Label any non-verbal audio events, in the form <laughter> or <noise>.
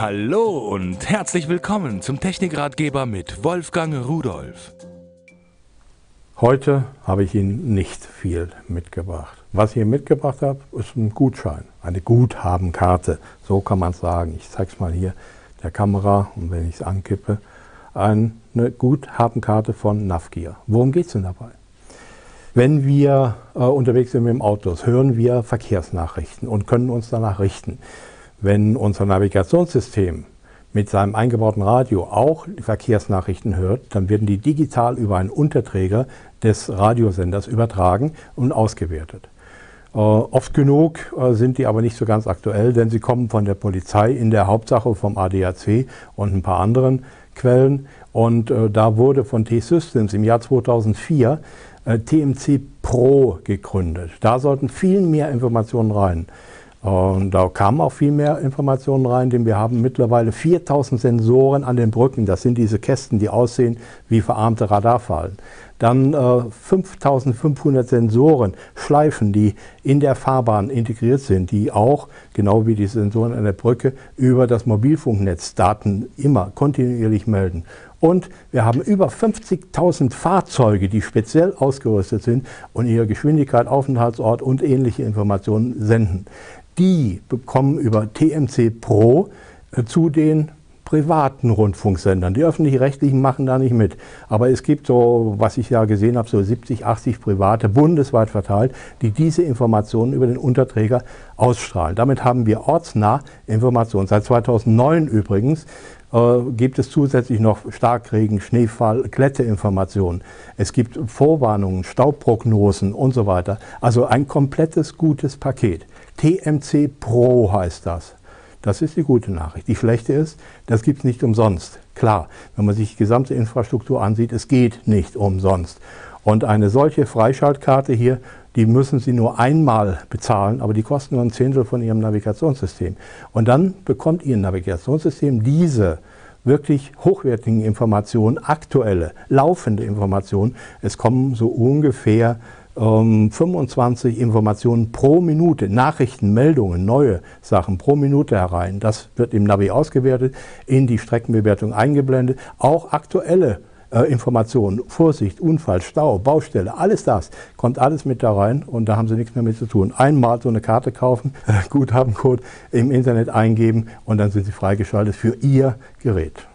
Hallo und herzlich willkommen zum Technikratgeber mit Wolfgang Rudolf. Heute habe ich Ihnen nicht viel mitgebracht. Was ich hier mitgebracht habe, ist ein Gutschein, eine Guthabenkarte. So kann man es sagen. Ich zeige es mal hier der Kamera und wenn ich es ankippe, eine Guthabenkarte von Navgear. Worum geht es denn dabei? Wenn wir äh, unterwegs sind mit dem Auto, hören wir Verkehrsnachrichten und können uns danach richten. Wenn unser Navigationssystem mit seinem eingebauten Radio auch Verkehrsnachrichten hört, dann werden die digital über einen Unterträger des Radiosenders übertragen und ausgewertet. Äh, oft genug äh, sind die aber nicht so ganz aktuell, denn sie kommen von der Polizei in der Hauptsache vom ADAC und ein paar anderen Quellen. Und äh, da wurde von T-Systems im Jahr 2004 äh, TMC Pro gegründet. Da sollten viel mehr Informationen rein. Und da kamen auch viel mehr Informationen rein, denn wir haben mittlerweile 4000 Sensoren an den Brücken. Das sind diese Kästen, die aussehen wie verarmte Radarfallen. Dann äh, 5500 Sensoren, Schleifen, die in der Fahrbahn integriert sind, die auch, genau wie die Sensoren an der Brücke, über das Mobilfunknetz Daten immer kontinuierlich melden. Und wir haben über 50.000 Fahrzeuge, die speziell ausgerüstet sind und ihre Geschwindigkeit, Aufenthaltsort und ähnliche Informationen senden die bekommen über TMC Pro äh, zu den privaten Rundfunksendern. Die öffentlich-rechtlichen machen da nicht mit. Aber es gibt so, was ich ja gesehen habe, so 70, 80 private, bundesweit verteilt, die diese Informationen über den Unterträger ausstrahlen. Damit haben wir ortsnah Informationen. Seit 2009 übrigens äh, gibt es zusätzlich noch Starkregen, Schneefall, Glätteinformationen. Es gibt Vorwarnungen, Staubprognosen und so weiter. Also ein komplettes gutes Paket. TMC Pro heißt das. Das ist die gute Nachricht. Die schlechte ist, das gibt es nicht umsonst. Klar, wenn man sich die gesamte Infrastruktur ansieht, es geht nicht umsonst. Und eine solche Freischaltkarte hier, die müssen Sie nur einmal bezahlen, aber die kosten nur ein Zehntel von Ihrem Navigationssystem. Und dann bekommt Ihr Navigationssystem diese wirklich hochwertigen Informationen, aktuelle, laufende Informationen. Es kommen so ungefähr 25 ähm, Informationen pro Minute, Nachrichten, Meldungen, neue Sachen pro Minute herein. Das wird im Navi ausgewertet, in die Streckenbewertung eingeblendet. Auch aktuelle äh, Informationen, Vorsicht, Unfall, Stau, Baustelle, alles das, kommt alles mit da rein und da haben Sie nichts mehr mit zu tun. Einmal so eine Karte kaufen, <laughs> Guthabencode im Internet eingeben und dann sind Sie freigeschaltet für Ihr Gerät.